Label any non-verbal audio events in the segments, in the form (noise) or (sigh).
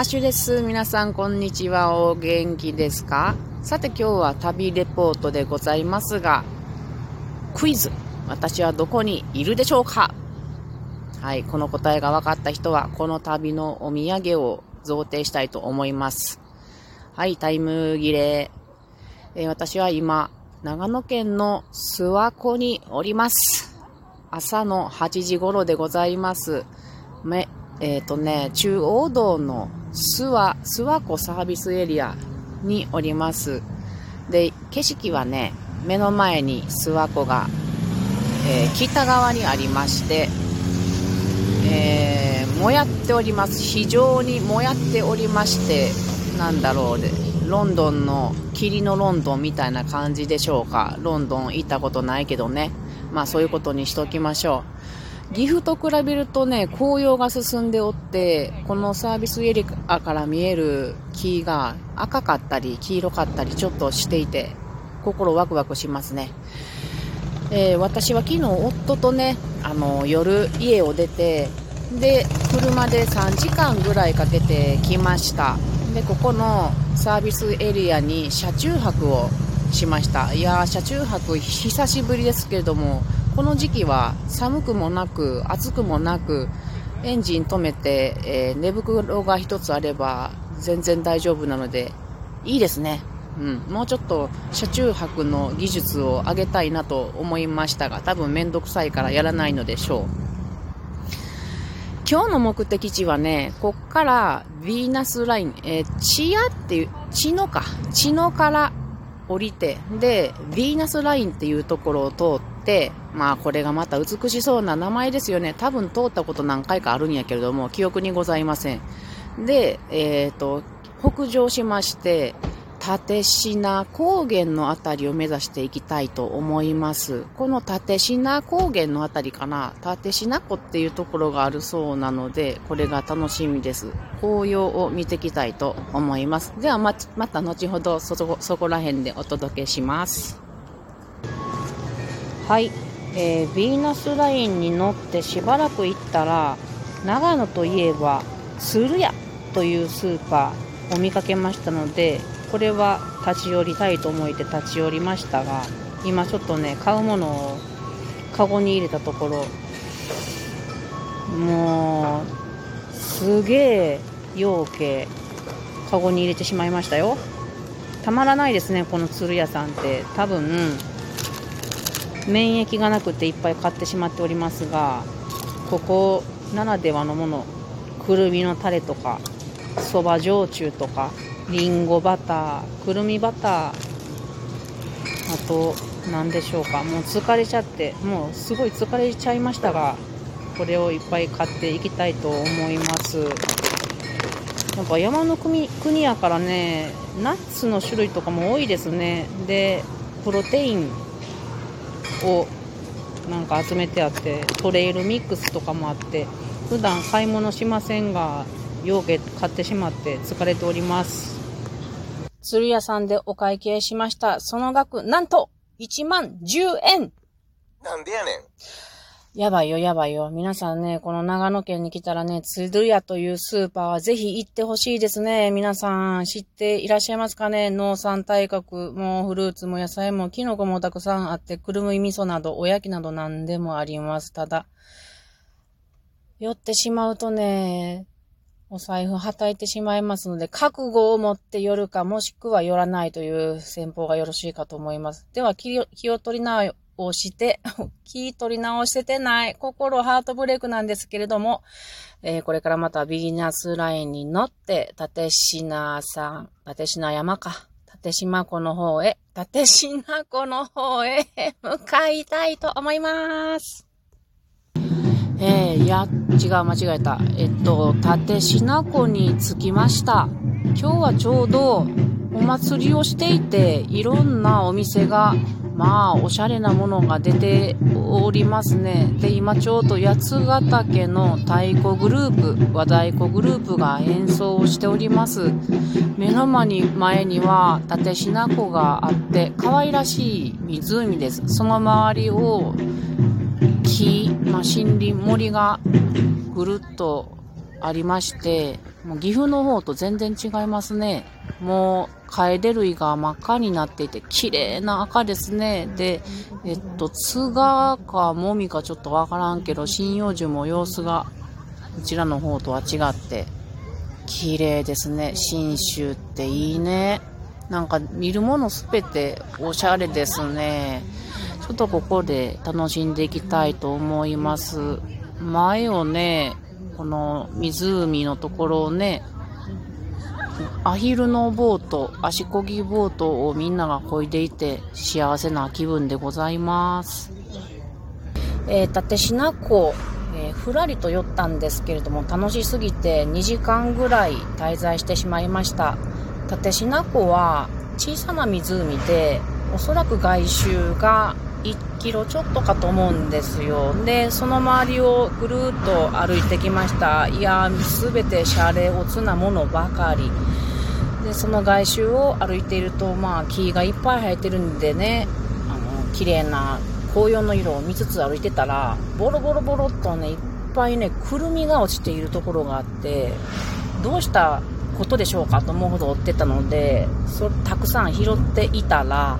ハッシュです。皆さん、こんにちは。お元気ですか？さて、今日は旅レポートでございますが、クイズ。私はどこにいるでしょうか？はい、この答えが分かった人は、この旅のお土産を贈呈したいと思います。はい、タイム切れ。えー、私は今、長野県の諏訪湖におります。朝の8時頃でございます。め、えっ、ー、とね、中央道の諏訪、諏訪湖サービスエリアにおります。で、景色はね、目の前に諏訪湖が、えー、北側にありまして、えー、もやっております。非常にもやっておりまして、なんだろうで、ロンドンの霧のロンドンみたいな感じでしょうか。ロンドン行ったことないけどね。まあそういうことにしときましょう。岐阜と比べるとね、紅葉が進んでおって、このサービスエリアから見える木が赤かったり黄色かったりちょっとしていて、心ワクワクしますね。えー、私は昨日夫とね、あの、夜家を出て、で、車で3時間ぐらいかけて来ました。で、ここのサービスエリアに車中泊をしました。いやー、車中泊久しぶりですけれども、この時期は寒くもなく、暑くもなく、エンジン止めて、えー、寝袋が一つあれば全然大丈夫なので、いいですね。うん、もうちょっと車中泊の技術を上げたいなと思いましたが、多分めんどくさいからやらないのでしょう。今日の目的地はね、こっからヴィーナスライン、えー、チアっていう、血のか、血のから降りて、で、ヴィーナスラインっていうところを通って、まあこれがまた美しそうな名前ですよね。多分通ったこと何回かあるんやけれども、記憶にございません。で、えっ、ー、と、北上しまして、立品高原のあたりを目指していきたいと思います。この立品高原のあたりかな、立品湖っていうところがあるそうなので、これが楽しみです。紅葉を見ていきたいと思います。ではま、また後ほど、そこら辺でお届けします。はい、えー、ヴィーナスラインに乗ってしばらく行ったら、長野といえば、鶴屋というスーパーを見かけましたので、これは立ち寄りたいと思って立ち寄りましたが今ちょっとね買うものをカゴに入れたところもうすげえ陽気カゴに入れてしまいましたよ。たまらないですねこの鶴屋さんって。多分免疫がなくていっぱい買ってしまっておりますがここならではのものくるみのタレとかそば焼酎とかりんごバターくるみバターあと何でしょうかもう疲れちゃってもうすごい疲れちゃいましたがこれをいっぱい買っていきたいと思います。やっぱ山の国国やからねナッツの種類とかも多いですね。でプロテイン。をなんか集めてあってトレイルミックスとかもあって普段買い物しませんがようけ買ってしまって疲れております鶴屋さんでお会計しました。その額、なんと、1万10円なんでやねん。やばいよ、やばいよ。皆さんね、この長野県に来たらね、鶴屋というスーパーはぜひ行ってほしいですね。皆さん知っていらっしゃいますかね？農産体格もフルーツも野菜もキノコもたくさんあって、くるみ味噌など、おやきなど何でもあります。ただ、寄ってしまうとね、お財布はたいてしまいますので、覚悟を持って寄るか、もしくは寄らないという戦法がよろしいかと思います。では、気を取り直して、(laughs) 気取り直しててない、心ハートブレイクなんですけれども、えー、これからまたビギナスラインに乗って、立品さん、立品山か、立島湖の方へ、立品湖の方へ (laughs) 向かいたいと思います。えー、や、違う、間違えた。えっと、立品湖に着きました。今日はちょうどお祭りをしていて、いろんなお店が、まあ、おしゃれなものが出ておりますね。で、今ちょうど八ヶ岳の太鼓グループ、和太鼓グループが演奏をしております。目の前に前には立品湖があって、可愛らしい湖です。その周りを木、まあ、森林、森がぐるっとありまして、もう岐阜の方と全然違いますね。もう、カエデ類が真っ赤になっていて、綺麗な赤ですね。で、えっと、ツガかモミかちょっとわからんけど、針葉樹も様子が、うちらの方とは違って、綺麗ですね。新州っていいね。なんか見るものすべておしゃれですね。ちょっとここで楽しんでいきたいと思います。前をね、この湖のところをね、アヒルのボート、足こぎボートをみんなが漕いでいて幸せな気分でございます。えー、立品港、えー、ふらりと寄ったんですけれども楽しすぎて2時間ぐらい滞在してしまいました。立品湖は小さな湖でおそらく外周が1キロちょっとかと思うんですよ。で、その周りをぐるっと歩いてきました。いやすべてシャレオツなものばかり。で、その外周を歩いていると、まあ、木がいっぱい生えてるんでね、あの、綺麗な紅葉の色を見つつ歩いてたら、ボロボロボロっとね、いっぱいね、くるみが落ちているところがあって、どうしたことでしょうかと思うほど追ってたので、それたくさん拾っていたら、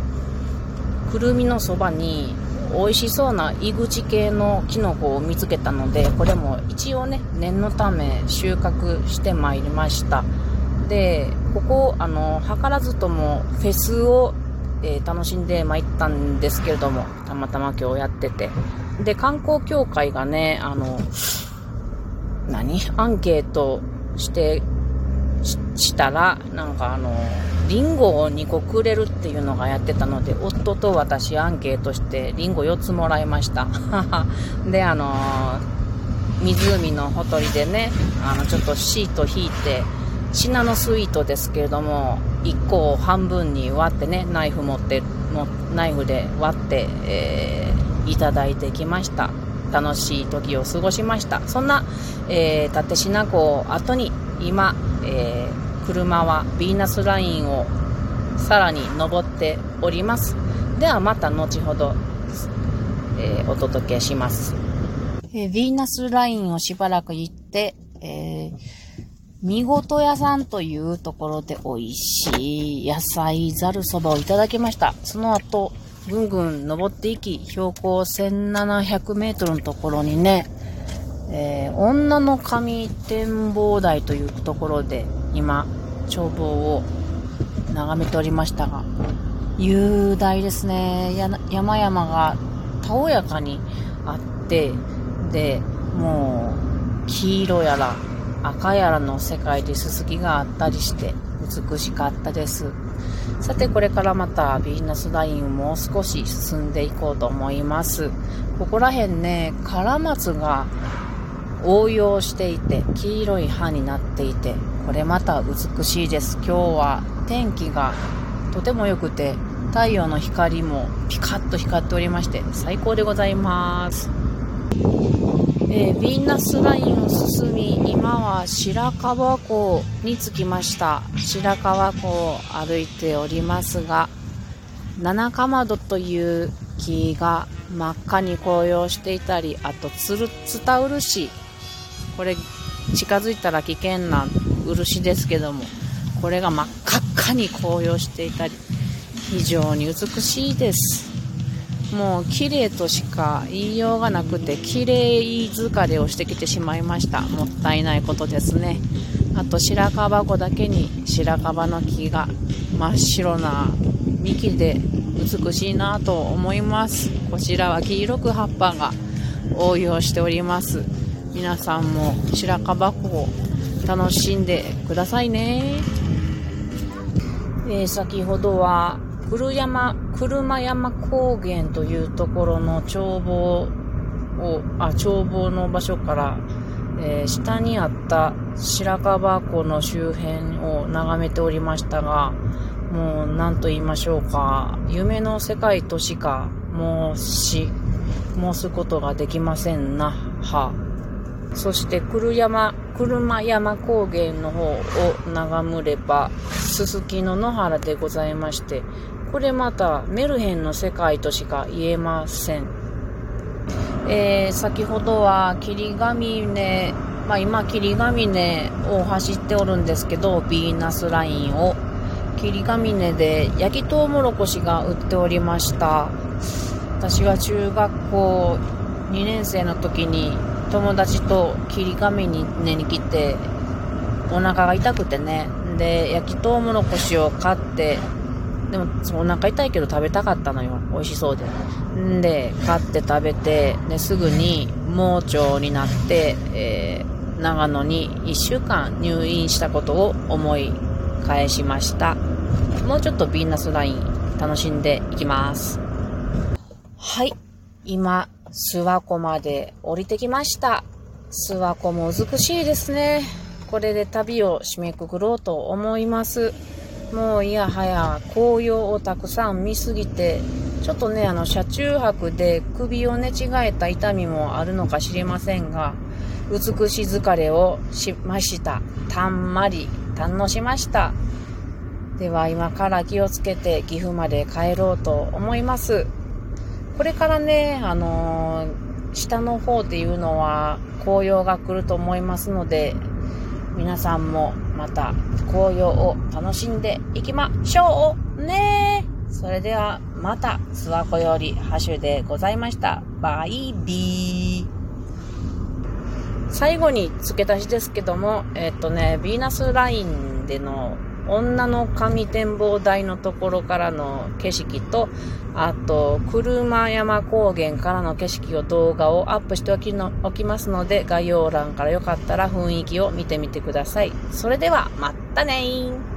くるみのそばに美味しそうな井口系のキノコを見つけたので、これも一応ね、念のため収穫してまいりました。で、ここ、あの、図らずともフェスを、えー、楽しんで参ったんですけれども、たまたま今日やってて。で、観光協会がね、あの、何？アンケートしてしたら、なんかあの、リンゴを2個くれるっていうのがやってたので、夫と私アンケートしてリンゴ4つもらいました。(laughs) で、あの湖のほとりでね、あの、ちょっとシート引いて、シナノスイートですけれども、1個を半分に割ってね、ナイフ持って、もナイフで割って、えー、いただいてきました。楽しい時を過ごしました。そんな、えー、立品湖後に今、えー、車はヴィーナスラインをさらに登っております。ではまた後ほど、えー、お届けします。えー、ヴィーナスラインをしばらく行って、えー、見事屋さんというところで美味しい野菜ざるそばをいただきました。その後、ぐんぐん登っていき、標高1700メートルのところにね、えー、女の神展望台というところで今、眺望を眺めておりましたが、雄大ですね。山々がたおやかにあって、で、もう、黄色やら赤やらの世界でススキがあったりして美しかったです。さて、これからまたヴィーナスラインをもう少し進んでいこうと思います。ここら辺ね、カラマツが応用していて黄色い葉になっていてこれまた美しいです。今日は天気がとても良くて太陽の光もピカッと光っておりまして最高でございます、えー、ヴィーナスラインを進み今は白川湖に着きました。白川湖を歩いておりますが七かまどという木が真っ赤に紅葉していたりあとツルツタウルシこれ近づいたら危険な漆ですけどもこれが真っ赤っかに紅葉していたり非常に美しいです。もう綺麗としか言いようがなくて綺麗疲れをしてきてしまいました。もったいないことですね。あと白樺湖だけに白樺の木が真っ白な幹で美しいなと思います。こちらは黄色く葉っぱが応用しております。皆さんも白樺湖を楽しんでくださいね。えー、先ほどは車山、車山高原というところの眺望を、あ、眺望の場所から、えー、下にあった白樺湖の周辺を眺めておりましたが、もう何と言いましょうか、夢の世界としか申し、申すことができませんな、は。そして車山、車山高原の方を眺めれば、すすきの野原でございまして、これまたメルヘンの世界としか言えません。えー、先ほどは霧ヶ峰、まあ、今霧ヶ峰を走っておるんですけど、ヴィーナスラインを。霧ヶ峰で焼きとうもろこしが売っておりました。私が中学校2年生の時に友達と霧ヶ峰に来てお腹が痛くてね。で焼きとうもろこしを買ってでもお腹痛いけど食べたかったのよ。美味しそうで。んで買って食べてですぐに盲腸になって、えー、長野に1週間入院したことを思い返しました。もうちょっとヴィーナスライン楽しんでいきます。はい。今諏訪湖まで降りてきました諏訪湖も美しいですねこれで旅を締めくくろうと思います。もういやはや紅葉をたくさん見すぎて、ちょっとね、あの、車中泊で首を寝違えた痛みもあるのか知りませんが、美し疲れをしました。たんまり堪能しました。では今から気をつけて岐阜まで帰ろうと思います。これからね、あのー、下の方っていうのは紅葉が来ると思いますので、皆さんもまた紅葉を楽しんでいきましょうねそれではまた諏訪湖よりハッシュでございました。バイビー。最後に付け足しですけども、えっとね、ヴィーナスラインでの女の神展望台のところからの景色と、あと、車山高原からの景色を動画をアップしておきのおきますので、概要欄からよかったら雰囲気を見てみてください。それでは、またねー。